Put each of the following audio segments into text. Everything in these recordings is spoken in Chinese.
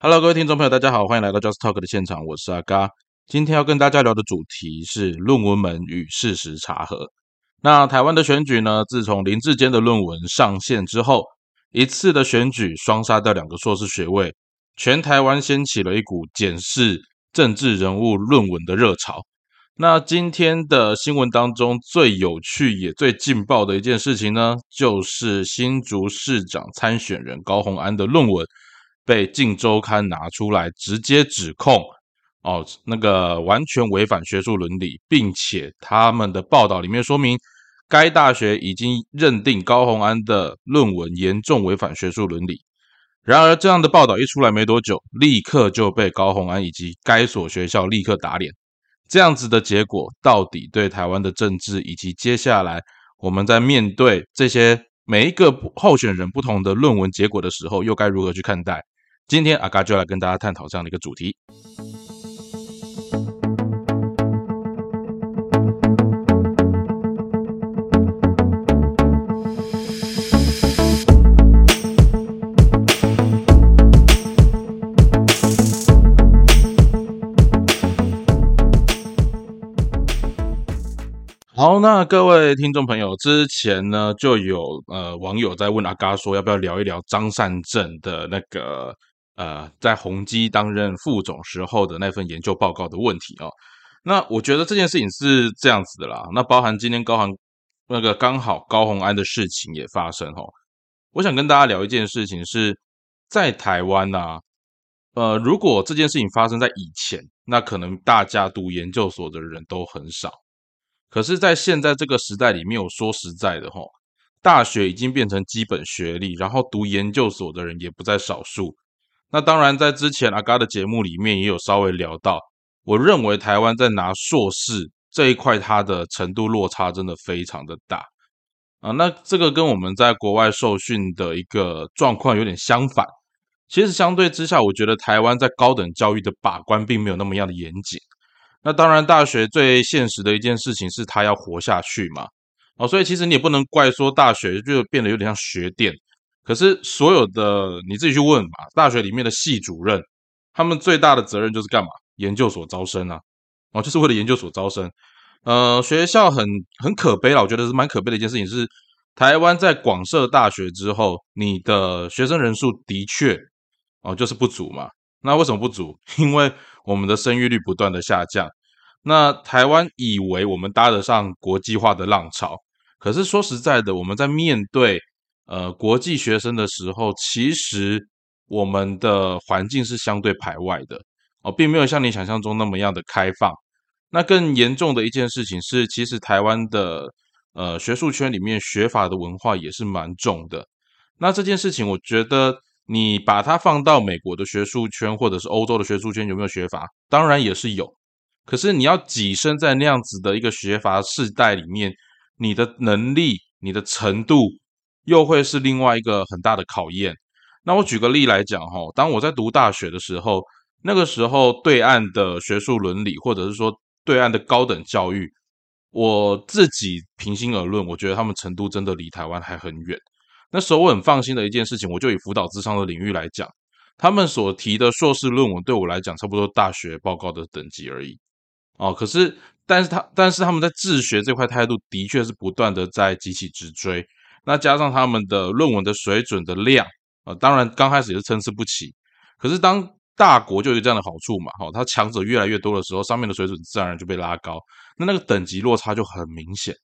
Hello，各位听众朋友，大家好，欢迎来到 Just Talk 的现场，我是阿嘎。今天要跟大家聊的主题是论文门与事实查核。那台湾的选举呢？自从林志坚的论文上线之后，一次的选举双杀掉两个硕士学位，全台湾掀起了一股检视政治人物论文的热潮。那今天的新闻当中最有趣也最劲爆的一件事情呢，就是新竹市长参选人高鸿安的论文被《镜周刊》拿出来，直接指控哦，那个完全违反学术伦理，并且他们的报道里面说明，该大学已经认定高鸿安的论文严重违反学术伦理。然而，这样的报道一出来没多久，立刻就被高鸿安以及该所学校立刻打脸。这样子的结果，到底对台湾的政治以及接下来我们在面对这些每一个候选人不同的论文结果的时候，又该如何去看待？今天阿嘎就来跟大家探讨这样的一个主题。好，那各位听众朋友，之前呢就有呃网友在问阿嘎说，要不要聊一聊张善政的那个呃在宏基担任副总时候的那份研究报告的问题哦。那我觉得这件事情是这样子的啦，那包含今天高航那个刚好高鸿安的事情也发生哦。我想跟大家聊一件事情，是在台湾呐，呃，如果这件事情发生在以前，那可能大家读研究所的人都很少。可是，在现在这个时代里面，我说实在的哈，大学已经变成基本学历，然后读研究所的人也不在少数。那当然，在之前阿嘎的节目里面也有稍微聊到，我认为台湾在拿硕士这一块，它的程度落差真的非常的大啊。那这个跟我们在国外受训的一个状况有点相反。其实相对之下，我觉得台湾在高等教育的把关并没有那么样的严谨。那当然，大学最现实的一件事情是他要活下去嘛，哦，所以其实你也不能怪说大学就变得有点像学店。可是所有的你自己去问嘛，大学里面的系主任，他们最大的责任就是干嘛？研究所招生啊，哦，就是为了研究所招生。呃，学校很很可悲了，我觉得是蛮可悲的一件事情是，台湾在广设大学之后，你的学生人数的确哦就是不足嘛。那为什么不足？因为我们的生育率不断的下降。那台湾以为我们搭得上国际化的浪潮，可是说实在的，我们在面对呃国际学生的时候，其实我们的环境是相对排外的哦，并没有像你想象中那么样的开放。那更严重的一件事情是，其实台湾的呃学术圈里面学法的文化也是蛮重的。那这件事情，我觉得。你把它放到美国的学术圈，或者是欧洲的学术圈，有没有学法？当然也是有。可是你要跻身在那样子的一个学阀世代里面，你的能力、你的程度，又会是另外一个很大的考验。那我举个例来讲哈，当我在读大学的时候，那个时候对岸的学术伦理，或者是说对岸的高等教育，我自己平心而论，我觉得他们程度真的离台湾还很远。那时候我很放心的一件事情，我就以辅导智商的领域来讲，他们所提的硕士论文对我来讲，差不多大学报告的等级而已。哦，可是，但是他，但是他们在自学这块态度的确是不断的在急起直追。那加上他们的论文的水准的量，啊，当然刚开始也是参差不齐。可是当大国就有这样的好处嘛，哈，它强者越来越多的时候，上面的水准自然而然就被拉高，那那个等级落差就很明显。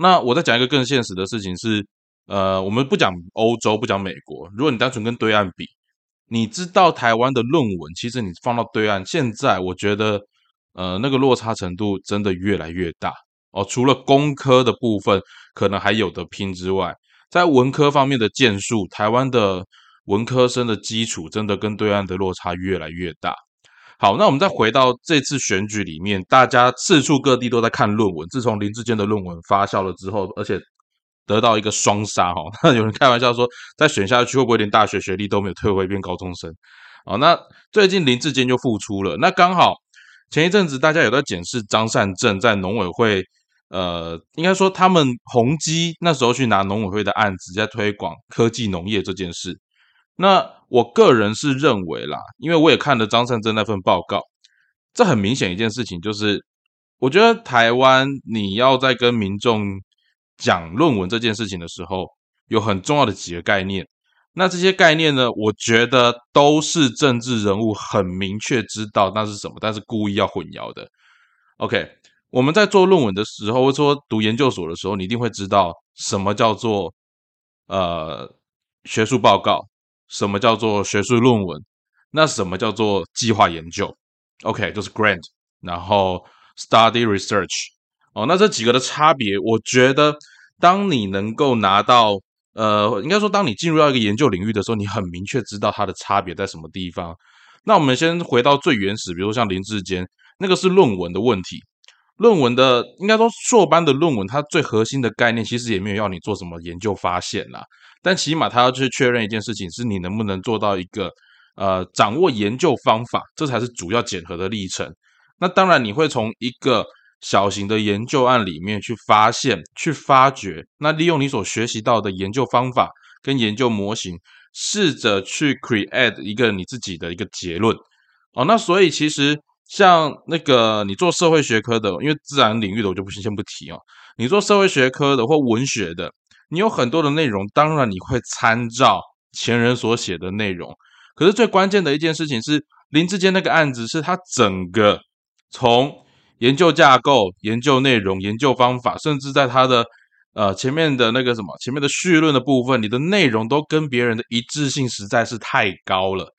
那我再讲一个更现实的事情是。呃，我们不讲欧洲，不讲美国。如果你单纯跟对岸比，你知道台湾的论文，其实你放到对岸，现在我觉得，呃，那个落差程度真的越来越大哦。除了工科的部分可能还有的拼之外，在文科方面的建树，台湾的文科生的基础真的跟对岸的落差越来越大。好，那我们再回到这次选举里面，大家四处各地都在看论文。自从林志坚的论文发酵了之后，而且。得到一个双杀哈，那有人开玩笑说，再选下去会不会连大学学历都没有，退回变高中生？哦，那最近林志坚就复出了，那刚好前一阵子大家有在检视张善政在农委会，呃，应该说他们宏基那时候去拿农委会的案子，在推广科技农业这件事。那我个人是认为啦，因为我也看了张善政那份报告，这很明显一件事情就是，我觉得台湾你要在跟民众讲论文这件事情的时候，有很重要的几个概念。那这些概念呢，我觉得都是政治人物很明确知道那是什么，但是故意要混淆的。OK，我们在做论文的时候，或者说读研究所的时候，你一定会知道什么叫做呃学术报告，什么叫做学术论文，那什么叫做计划研究？OK，就是 grant，然后 study research。哦，那这几个的差别，我觉得当你能够拿到。呃，应该说，当你进入到一个研究领域的时候，你很明确知道它的差别在什么地方。那我们先回到最原始，比如像林志坚，那个是论文的问题。论文的应该说硕班的论文，它最核心的概念其实也没有要你做什么研究发现啦，但起码它要去确认一件事情，是你能不能做到一个呃掌握研究方法，这才是主要检核的历程。那当然你会从一个。小型的研究案里面去发现、去发掘，那利用你所学习到的研究方法跟研究模型，试着去 create 一个你自己的一个结论。哦，那所以其实像那个你做社会学科的，因为自然领域的我就不先不提哦。你做社会学科的或文学的，你有很多的内容，当然你会参照前人所写的内容。可是最关键的一件事情是，林志坚那个案子是他整个从研究架构、研究内容、研究方法，甚至在他的呃前面的那个什么前面的绪论的部分，你的内容都跟别人的一致性实在是太高了。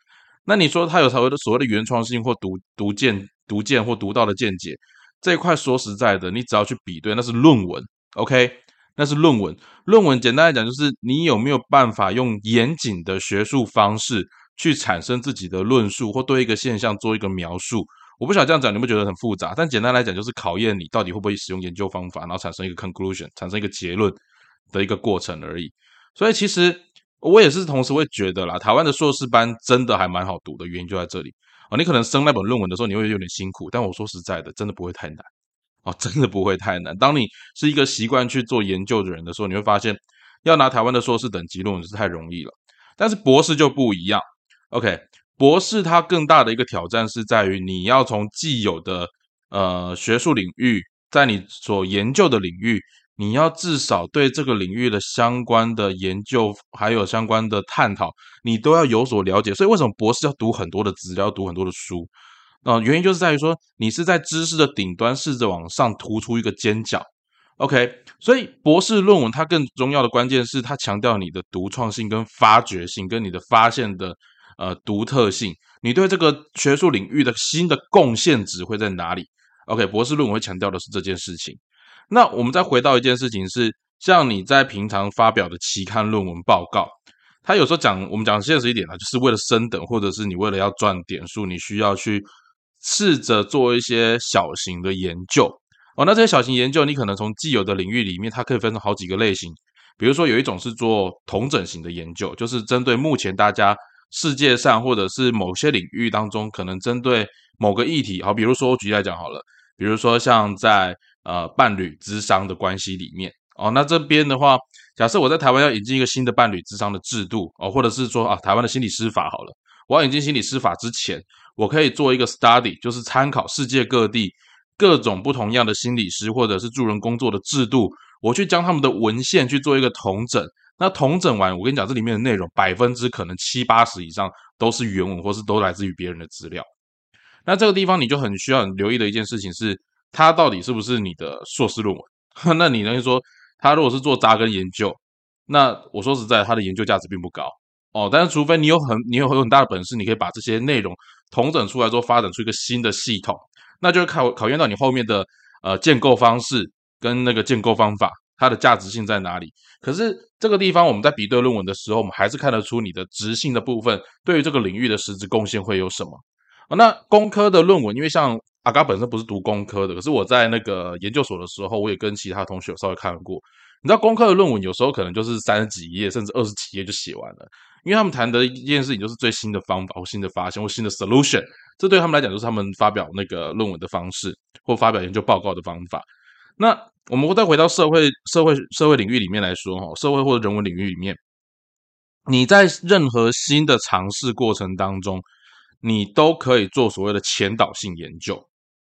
那你说他有所谓的所谓的原创性或独独见、独见或独到的见解这一块，说实在的，你只要去比对，那是论文，OK，那是论文。论文简单来讲，就是你有没有办法用严谨的学术方式去产生自己的论述，或对一个现象做一个描述。我不想这样讲，你会觉得很复杂。但简单来讲，就是考验你到底会不会使用研究方法，然后产生一个 conclusion，产生一个结论的一个过程而已。所以其实我也是同时会觉得啦，台湾的硕士班真的还蛮好读的，原因就在这里啊。你可能升那本论文的时候，你会有点辛苦，但我说实在的，真的不会太难哦，真的不会太难。当你是一个习惯去做研究的人的时候，你会发现要拿台湾的硕士等级论文是太容易了。但是博士就不一样，OK。博士它更大的一个挑战是在于，你要从既有的呃学术领域，在你所研究的领域，你要至少对这个领域的相关的研究还有相关的探讨，你都要有所了解。所以为什么博士要读很多的资料，读很多的书？啊，原因就是在于说，你是在知识的顶端，试着往上突出一个尖角。OK，所以博士论文它更重要的关键是，它强调你的独创性跟发掘性，跟你的发现的。呃，独特性，你对这个学术领域的新的贡献值会在哪里？OK，博士论文会强调的是这件事情。那我们再回到一件事情是，像你在平常发表的期刊论文报告，他有时候讲，我们讲现实一点呢，就是为了升等，或者是你为了要赚点数，你需要去试着做一些小型的研究。哦，那这些小型研究，你可能从既有的领域里面，它可以分成好几个类型。比如说，有一种是做同整型的研究，就是针对目前大家。世界上或者是某些领域当中，可能针对某个议题，好，比如说我举例来讲好了，比如说像在呃伴侣之商的关系里面，哦，那这边的话，假设我在台湾要引进一个新的伴侣之商的制度，哦，或者是说啊，台湾的心理师法好了，我要引进心理师法之前，我可以做一个 study，就是参考世界各地各种不同样的心理师或者是助人工作的制度，我去将他们的文献去做一个统整。那同整完，我跟你讲，这里面的内容百分之可能七八十以上都是原文，或是都来自于别人的资料。那这个地方你就很需要留意的一件事情是，它到底是不是你的硕士论文？那你能说，他如果是做扎根研究，那我说实在，他的研究价值并不高哦。但是除非你有很你有很大的本事，你可以把这些内容同整出来之后，发展出一个新的系统，那就是考考验到你后面的呃建构方式跟那个建构方法。它的价值性在哪里？可是这个地方我们在比对论文的时候，我们还是看得出你的直性的部分对于这个领域的实质贡献会有什么？那工科的论文，因为像阿嘎本身不是读工科的，可是我在那个研究所的时候，我也跟其他同学稍微看过。你知道工科的论文有时候可能就是三十几页，甚至二十几页就写完了，因为他们谈的一件事情就是最新的方法或新的发现或新的 solution，这对他们来讲就是他们发表那个论文的方式或发表研究报告的方法。那我们再回到社会、社会、社会领域里面来说，哈，社会或者人文领域里面，你在任何新的尝试过程当中，你都可以做所谓的前导性研究。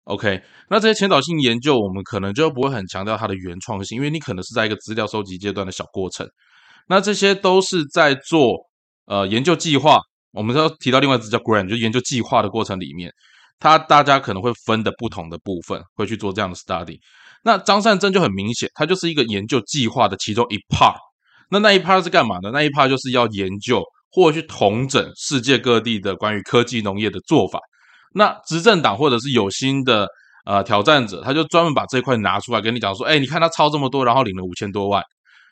OK，那这些前导性研究，我们可能就不会很强调它的原创性，因为你可能是在一个资料收集阶段的小过程。那这些都是在做呃研究计划，我们要提到另外一支叫 grant，就研究计划的过程里面，它大家可能会分的不同的部分，会去做这样的 study。那张善珍就很明显，它就是一个研究计划的其中一 part。那那一 part 是干嘛的？那一 part 就是要研究或去统整世界各地的关于科技农业的做法。那执政党或者是有心的呃挑战者，他就专门把这块拿出来跟你讲说：，哎，你看他抄这么多，然后领了五千多万，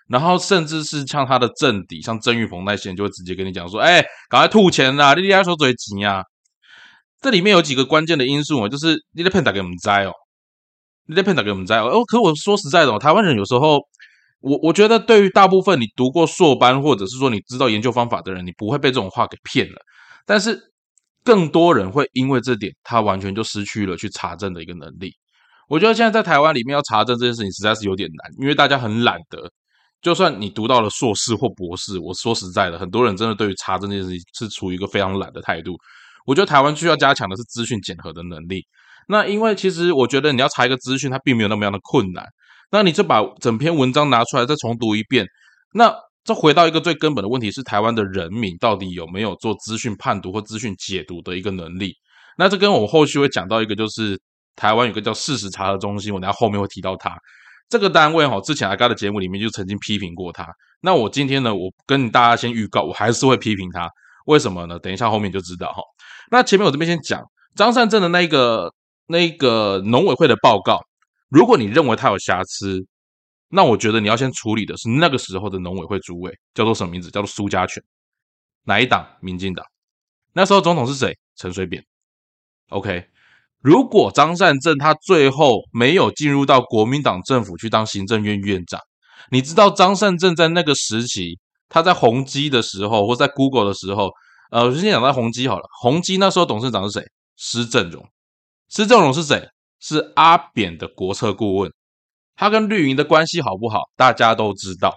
然后甚至是像他的政敌，像曾玉鹏那些人，就会直接跟你讲说：，哎，赶快吐钱啦！你利亚手嘴急啊！这里面有几个关键的因素啊，就是你得骗打给我们摘哦。你得骗打给我们摘哦，可我说实在的，台湾人有时候，我我觉得对于大部分你读过硕班或者是说你知道研究方法的人，你不会被这种话给骗了。但是更多人会因为这点，他完全就失去了去查证的一个能力。我觉得现在在台湾里面要查证这件事情实在是有点难，因为大家很懒得。就算你读到了硕士或博士，我说实在的，很多人真的对于查证这件事情是处于一个非常懒的态度。我觉得台湾需要加强的是资讯检核的能力。那因为其实我觉得你要查一个资讯，它并没有那么样的困难。那你就把整篇文章拿出来再重读一遍。那这回到一个最根本的问题是：台湾的人民到底有没有做资讯判读或资讯解读的一个能力？那这跟我们后续会讲到一个，就是台湾有个叫事实查核中心，我等下后面会提到它这个单位哈。之前阿嘎的节目里面就曾经批评过它。那我今天呢，我跟大家先预告，我还是会批评它。为什么呢？等一下后面就知道哈。那前面我这边先讲张善政的那个。那个农委会的报告，如果你认为它有瑕疵，那我觉得你要先处理的是那个时候的农委会主委叫做什么名字？叫做苏家全，哪一党？民进党。那时候总统是谁？陈水扁。OK，如果张善政他最后没有进入到国民党政府去当行政院院长，你知道张善政在那个时期，他在宏基的时候，或在 Google 的时候，呃，我先讲在宏基好了。宏基那时候董事长是谁？施正荣。施正荣是谁？是阿扁的国策顾问，他跟绿营的关系好不好？大家都知道。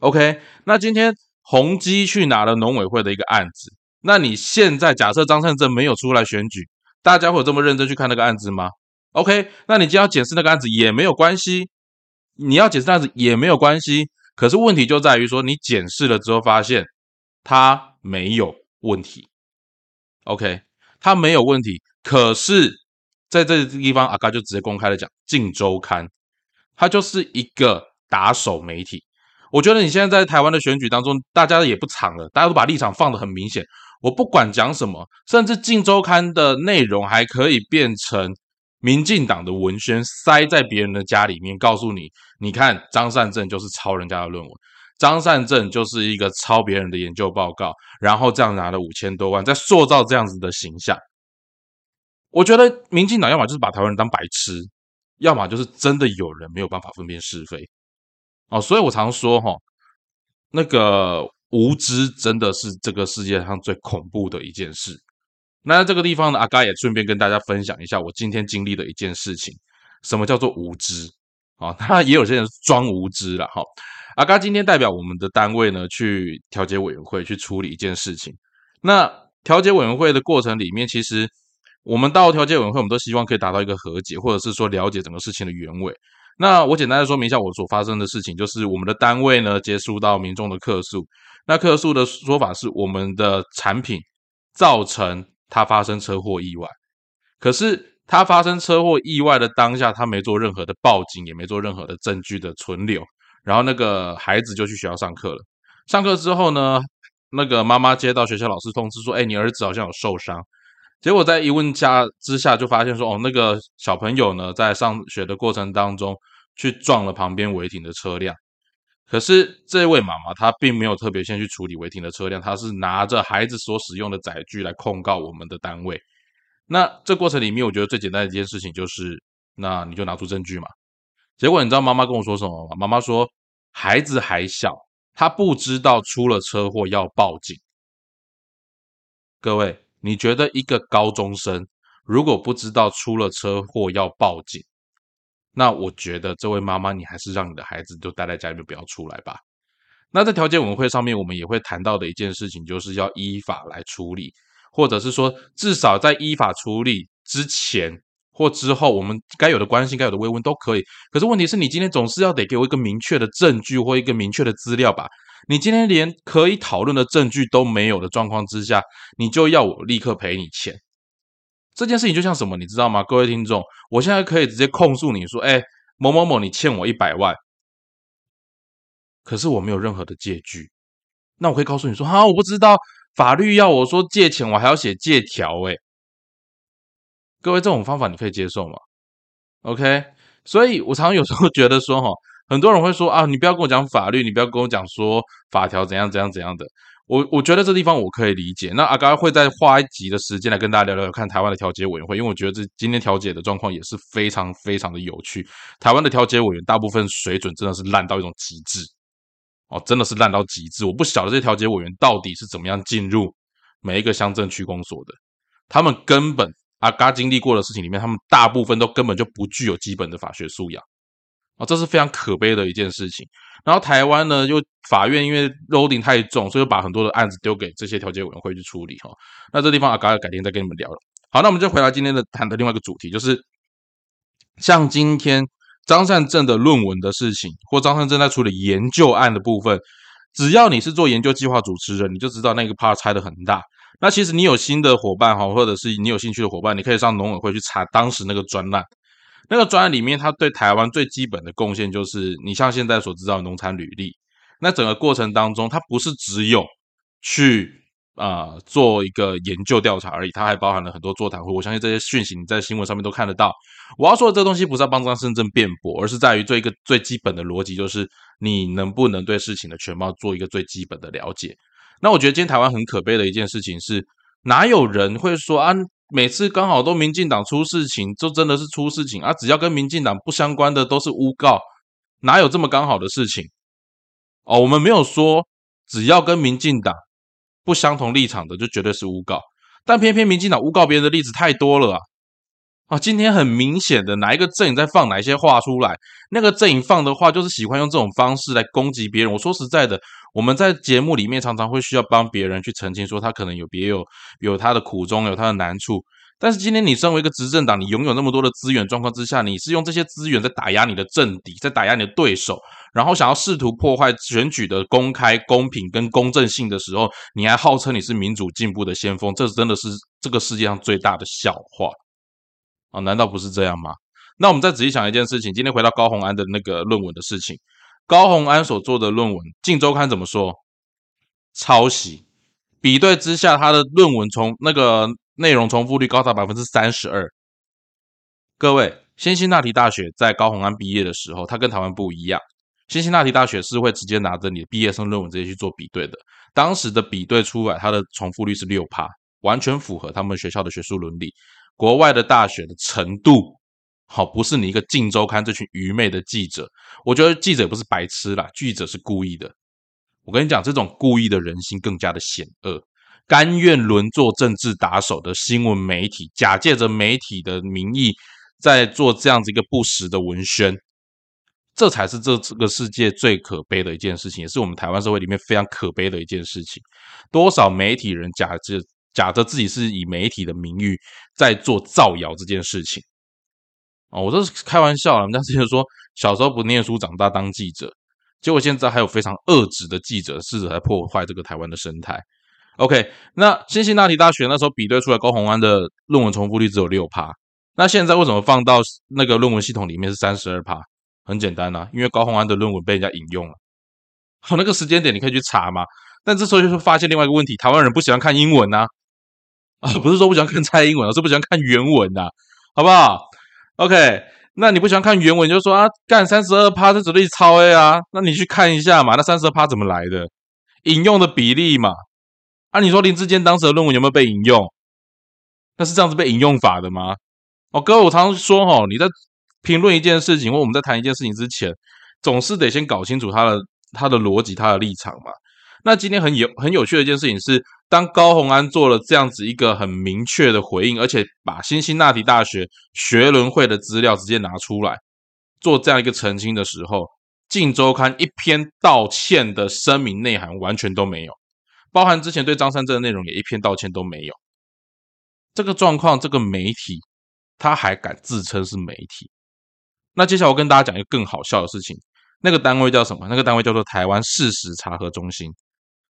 OK，那今天宏基去拿了农委会的一个案子，那你现在假设张善政没有出来选举，大家会有这么认真去看那个案子吗？OK，那你今天要检视那个案子也没有关系，你要检视案子也没有关系。可是问题就在于说，你检视了之后发现他没有问题。OK，他没有问题，可是。在这个地方，阿嘎就直接公开的讲，《镜周刊》它就是一个打手媒体。我觉得你现在在台湾的选举当中，大家也不藏了，大家都把立场放得很明显。我不管讲什么，甚至《镜周刊》的内容还可以变成民进党的文宣，塞在别人的家里面，告诉你：你看张善政就是抄人家的论文，张善政就是一个抄别人的研究报告，然后这样拿了五千多万，在塑造这样子的形象。我觉得民进党要么就是把台湾人当白痴，要么就是真的有人没有办法分辨是非哦。所以我常说哈，那个无知真的是这个世界上最恐怖的一件事。那在这个地方呢，阿嘎也顺便跟大家分享一下我今天经历的一件事情。什么叫做无知啊？他也有些人装无知了哈。阿嘎今天代表我们的单位呢，去调解委员会去处理一件事情。那调解委员会的过程里面，其实。我们到调解委员会，我们都希望可以达到一个和解，或者是说了解整个事情的原委。那我简单的说明一下我所发生的事情，就是我们的单位呢接触到民众的客诉，那客诉的说法是我们的产品造成他发生车祸意外，可是他发生车祸意外的当下，他没做任何的报警，也没做任何的证据的存留，然后那个孩子就去学校上课了。上课之后呢，那个妈妈接到学校老师通知说，哎，你儿子好像有受伤。结果在一问下之下，就发现说，哦，那个小朋友呢，在上学的过程当中，去撞了旁边违停的车辆。可是这位妈妈她并没有特别先去处理违停的车辆，她是拿着孩子所使用的载具来控告我们的单位。那这过程里面，我觉得最简单的一件事情就是，那你就拿出证据嘛。结果你知道妈妈跟我说什么吗？妈妈说，孩子还小，他不知道出了车祸要报警。各位。你觉得一个高中生如果不知道出了车祸要报警，那我觉得这位妈妈，你还是让你的孩子就待在家里面不要出来吧。那在调解委员会上面，我们也会谈到的一件事情，就是要依法来处理，或者是说，至少在依法处理之前或之后，我们该有的关心、该有的慰问都可以。可是问题是你今天总是要得给我一个明确的证据或一个明确的资料吧？你今天连可以讨论的证据都没有的状况之下，你就要我立刻赔你钱？这件事情就像什么，你知道吗？各位听众，我现在可以直接控诉你说，哎，某某某，你欠我一百万。可是我没有任何的借据，那我可以告诉你说，哈，我不知道法律要我说借钱，我还要写借条，哎，各位这种方法你可以接受吗？OK，所以我常常有时候觉得说，哈，很多人会说啊，你不要跟我讲法律，你不要跟我讲说法条怎样怎样怎样的，我我觉得这地方我可以理解。那阿刚会再花一集的时间来跟大家聊聊看台湾的调解委员会，因为我觉得这今天调解的状况也是非常非常的有趣。台湾的调解委员大部分水准真的是烂到一种极致。哦，真的是烂到极致！我不晓得这些调解委员到底是怎么样进入每一个乡镇区公所的。他们根本阿嘎经历过的事情里面，他们大部分都根本就不具有基本的法学素养。啊，这是非常可悲的一件事情。然后台湾呢，又法院因为 loading 太重，所以把很多的案子丢给这些调解委员会去处理。哈，那这地方阿嘎改天再跟你们聊了。好，那我们就回到今天的谈的另外一个主题，就是像今天。张善政的论文的事情，或张善政在处理研究案的部分，只要你是做研究计划主持人，你就知道那个 part 拆的很大。那其实你有新的伙伴哈，或者是你有兴趣的伙伴，你可以上农委会去查当时那个专案。那个专案里面，它对台湾最基本的贡献就是，你像现在所知道的农产履历。那整个过程当中，它不是只有去。啊，做一个研究调查而已，它还包含了很多座谈会。我相信这些讯息你在新闻上面都看得到。我要说的这个东西不是要帮张深圳辩驳，而是在于做一个最基本的逻辑，就是你能不能对事情的全貌做一个最基本的了解。那我觉得今天台湾很可悲的一件事情是，哪有人会说啊，每次刚好都民进党出事情，就真的是出事情啊？只要跟民进党不相关的都是诬告，哪有这么刚好的事情？哦，我们没有说只要跟民进党。不相同立场的就绝对是诬告，但偏偏民进党诬告别人的例子太多了啊！啊，今天很明显的哪一个阵营在放哪一些话出来，那个阵营放的话就是喜欢用这种方式来攻击别人。我说实在的，我们在节目里面常常会需要帮别人去澄清，说他可能有别有有他的苦衷，有他的难处。但是今天你身为一个执政党，你拥有那么多的资源状况之下，你是用这些资源在打压你的政敌，在打压你的对手，然后想要试图破坏选举的公开、公平跟公正性的时候，你还号称你是民主进步的先锋，这真的是这个世界上最大的笑话啊！难道不是这样吗？那我们再仔细想一件事情，今天回到高鸿安的那个论文的事情，高鸿安所做的论文，《镜周刊》怎么说？抄袭。比对之下，他的论文从那个。内容重复率高达百分之三十二。各位，新辛那提大学在高鸿安毕业的时候，他跟台湾不一样。新辛那提大学是会直接拿着你的毕业生论文直接去做比对的。当时的比对出来，它的重复率是六趴，完全符合他们学校的学术伦理。国外的大学的程度，好，不是你一个《镜周刊》这群愚昧的记者。我觉得记者不是白痴啦，记者是故意的。我跟你讲，这种故意的人心更加的险恶。甘愿沦做政治打手的新闻媒体，假借着媒体的名义，在做这样子一个不实的文宣，这才是这这个世界最可悲的一件事情，也是我们台湾社会里面非常可悲的一件事情。多少媒体人假着假着自己是以媒体的名誉在做造谣这件事情哦！我这是开玩笑了，人家之前说小时候不念书，长大当记者，结果现在还有非常恶质的记者试着来破坏这个台湾的生态。OK，那新辛那提大学那时候比对出来高鸿安的论文重复率只有六趴，那现在为什么放到那个论文系统里面是三十二趴？很简单呐，因为高鸿安的论文被人家引用了。好，那个时间点你可以去查嘛。但这时候就是发现另外一个问题，台湾人不喜欢看英文呐，啊，不是说不喜欢看蔡英文，而是不喜欢看原文呐，好不好？OK，那你不喜欢看原文，就说啊，干三十二趴是指例超 A 啊，那你去看一下嘛，那三十二趴怎么来的？引用的比例嘛。啊，你说林志坚当时的论文有没有被引用？那是这样子被引用法的吗？哦，各位，我常常说哦，你在评论一件事情或我们在谈一件事情之前，总是得先搞清楚他的他的逻辑、他的立场嘛。那今天很有很有趣的一件事情是，当高鸿安做了这样子一个很明确的回应，而且把新辛那提大学学伦会的资料直接拿出来做这样一个澄清的时候，镜周刊》一篇道歉的声明内涵完全都没有，包含之前对张三镇的内容也一篇道歉都没有。这个状况，这个媒体他还敢自称是媒体？那接下来我跟大家讲一个更好笑的事情，那个单位叫什么？那个单位叫做台湾事实查核中心。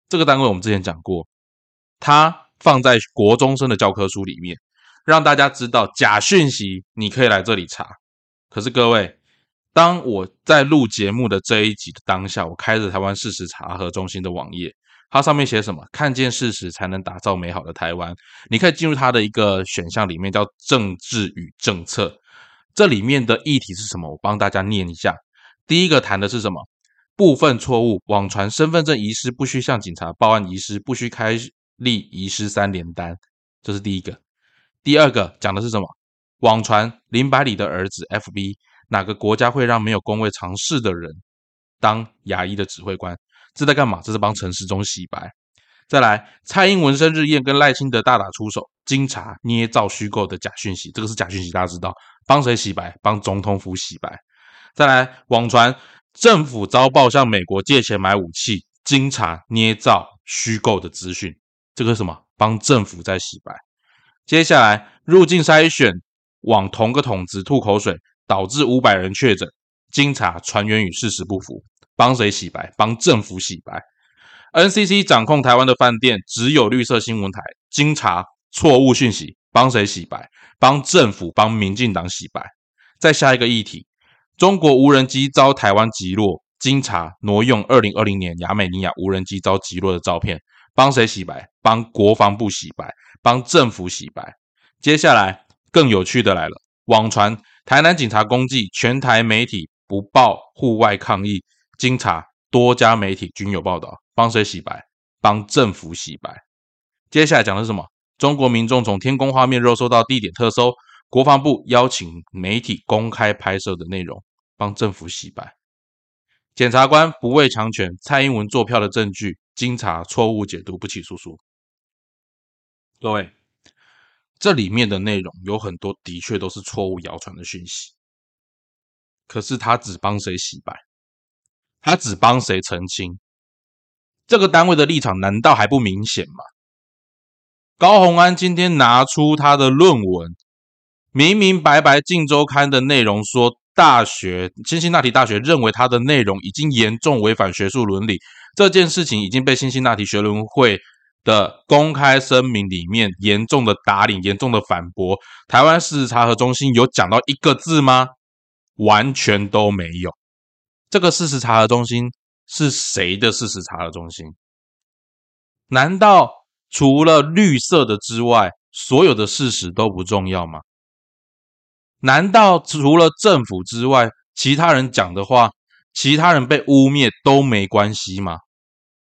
这个单位我们之前讲过，它放在国中生的教科书里面。让大家知道假讯息，你可以来这里查。可是各位，当我在录节目的这一集的当下，我开着台湾事实查核中心的网页，它上面写什么？看见事实才能打造美好的台湾。你可以进入它的一个选项里面，叫政治与政策。这里面的议题是什么？我帮大家念一下。第一个谈的是什么？部分错误，网传身份证遗失不需向警察报案，遗失不需开立遗失三联单，这是第一个。第二个讲的是什么？网传林百里的儿子 FB，哪个国家会让没有工位尝试的人当牙医的指挥官？这在干嘛？这是帮陈世忠洗白。再来，蔡英文生日宴跟赖清德大打出手，经查捏造虚构的假讯息，这个是假讯息，大家知道帮谁洗白？帮总统府洗白。再来，网传政府遭报向美国借钱买武器，经查捏造虚构的资讯，这个什么？帮政府在洗白。接下来入境筛选往同个桶子吐口水，导致五百人确诊。经查船员与事实不符，帮谁洗白？帮政府洗白。NCC 掌控台湾的饭店只有绿色新闻台，经查错误讯息，帮谁洗白？帮政府，帮民进党洗白。再下一个议题，中国无人机遭台湾击落，经查挪用二零二零年亚美尼亚无人机遭击落的照片，帮谁洗白？帮国防部洗白。帮政府洗白。接下来更有趣的来了，网传台南警察公祭，全台媒体不报户外抗议，经查多家媒体均有报道，帮谁洗白？帮政府洗白。接下来讲的是什么？中国民众从天宫画面肉搜到地点特搜，国防部邀请媒体公开拍摄的内容，帮政府洗白。检察官不畏强权，蔡英文坐票的证据，经查错误解读不起诉书。各位，这里面的内容有很多的确都是错误谣传的讯息，可是他只帮谁洗白？他只帮谁澄清？这个单位的立场难道还不明显吗？高鸿安今天拿出他的论文，明明白白，《镜周刊》的内容说，大学辛辛那提大学认为他的内容已经严重违反学术伦理，这件事情已经被辛辛那提学伦会。的公开声明里面严重的打脸，严重的反驳。台湾事实查核中心有讲到一个字吗？完全都没有。这个事实查核中心是谁的事实查核中心？难道除了绿色的之外，所有的事实都不重要吗？难道除了政府之外，其他人讲的话，其他人被污蔑都没关系吗？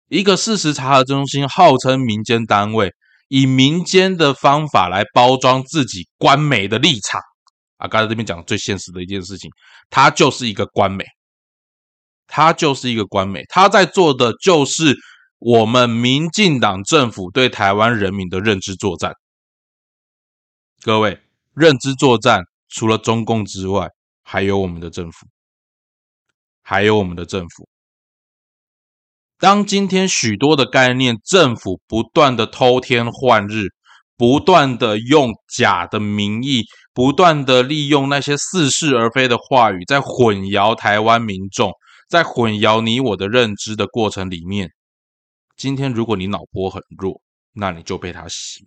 一个事实查核中心号称民间单位，以民间的方法来包装自己官媒的立场啊！刚才这边讲最现实的一件事情，他就是一个官媒，他就是一个官媒，他在做的就是我们民进党政府对台湾人民的认知作战。各位，认知作战除了中共之外，还有我们的政府，还有我们的政府。当今天许多的概念，政府不断的偷天换日，不断的用假的名义，不断的利用那些似是而非的话语，在混淆台湾民众，在混淆你我的认知的过程里面，今天如果你脑波很弱，那你就被他洗。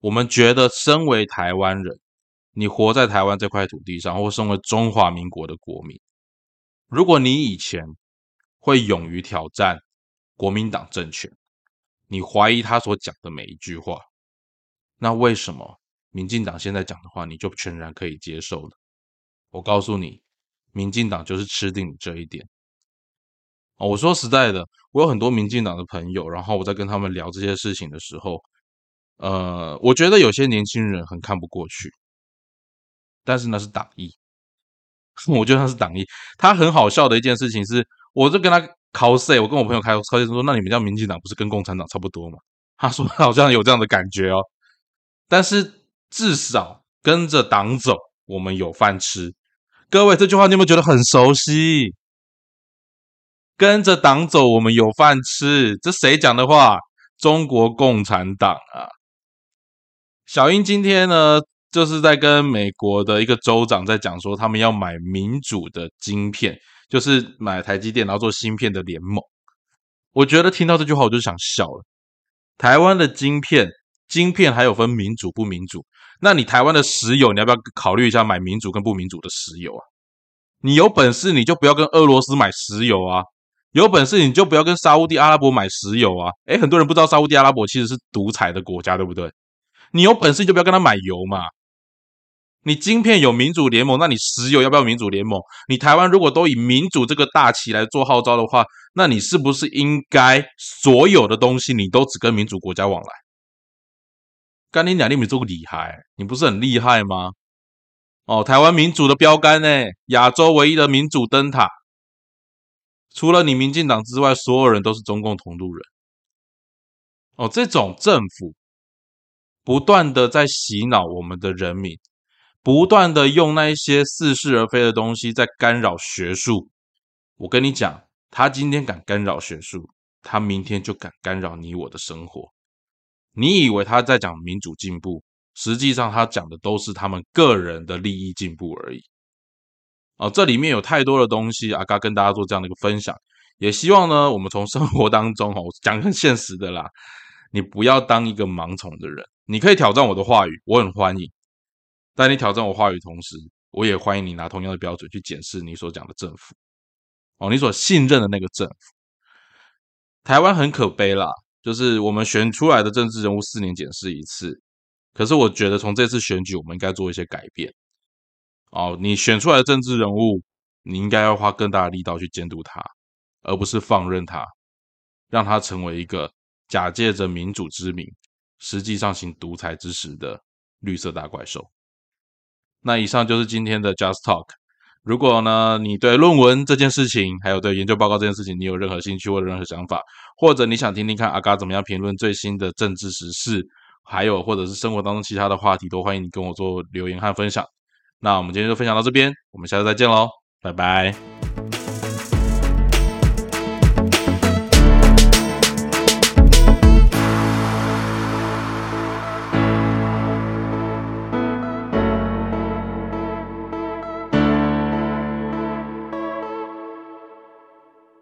我们觉得，身为台湾人，你活在台湾这块土地上，或身为中华民国的国民，如果你以前。会勇于挑战国民党政权，你怀疑他所讲的每一句话，那为什么民进党现在讲的话你就全然可以接受呢？我告诉你，民进党就是吃定你这一点。哦，我说实在的，我有很多民进党的朋友，然后我在跟他们聊这些事情的时候，呃，我觉得有些年轻人很看不过去，但是那是党意，我觉得那是党意。他很好笑的一件事情是。我就跟他 cos，我跟我朋友开 cos 说，那你们叫民进党不是跟共产党差不多吗？他说好像有这样的感觉哦，但是至少跟着党走，我们有饭吃。各位，这句话你有没有觉得很熟悉？跟着党走，我们有饭吃。这谁讲的话？中国共产党啊！小英今天呢，就是在跟美国的一个州长在讲说，他们要买民主的晶片，就是买台积电，然后做芯片的联盟。我觉得听到这句话，我就想笑了。台湾的晶片，晶片还有分民主不民主？那你台湾的石油，你要不要考虑一下买民主跟不民主的石油啊？你有本事你就不要跟俄罗斯买石油啊！有本事你就不要跟沙地阿拉伯买石油啊！诶，很多人不知道沙地阿拉伯其实是独裁的国家，对不对？你有本事你就不要跟他买油嘛！你晶片有民主联盟，那你石油要不要民主联盟？你台湾如果都以民主这个大旗来做号召的话，那你是不是应该所有的东西你都只跟民主国家往来？干你两厘米这么厉害，你不是很厉害吗？哦，台湾民主的标杆呢？亚洲唯一的民主灯塔。除了你民进党之外，所有人都是中共同路人。哦，这种政府不断的在洗脑我们的人民，不断的用那一些似是而非的东西在干扰学术。我跟你讲，他今天敢干扰学术，他明天就敢干扰你我的生活。你以为他在讲民主进步，实际上他讲的都是他们个人的利益进步而已。哦，这里面有太多的东西，阿嘎跟大家做这样的一个分享，也希望呢，我们从生活当中哦，讲很现实的啦，你不要当一个盲从的人，你可以挑战我的话语，我很欢迎，但你挑战我话语同时，我也欢迎你拿同样的标准去检视你所讲的政府，哦，你所信任的那个政府。台湾很可悲啦，就是我们选出来的政治人物四年检视一次，可是我觉得从这次选举，我们应该做一些改变。哦，你选出来的政治人物，你应该要花更大的力道去监督他，而不是放任他，让他成为一个假借着民主之名，实际上行独裁之实的绿色大怪兽。那以上就是今天的 Just Talk。如果呢，你对论文这件事情，还有对研究报告这件事情，你有任何兴趣或者任何想法，或者你想听听看阿嘎怎么样评论最新的政治时事，还有或者是生活当中其他的话题，都欢迎你跟我做留言和分享。那我们今天就分享到这边，我们下次再见喽，拜拜。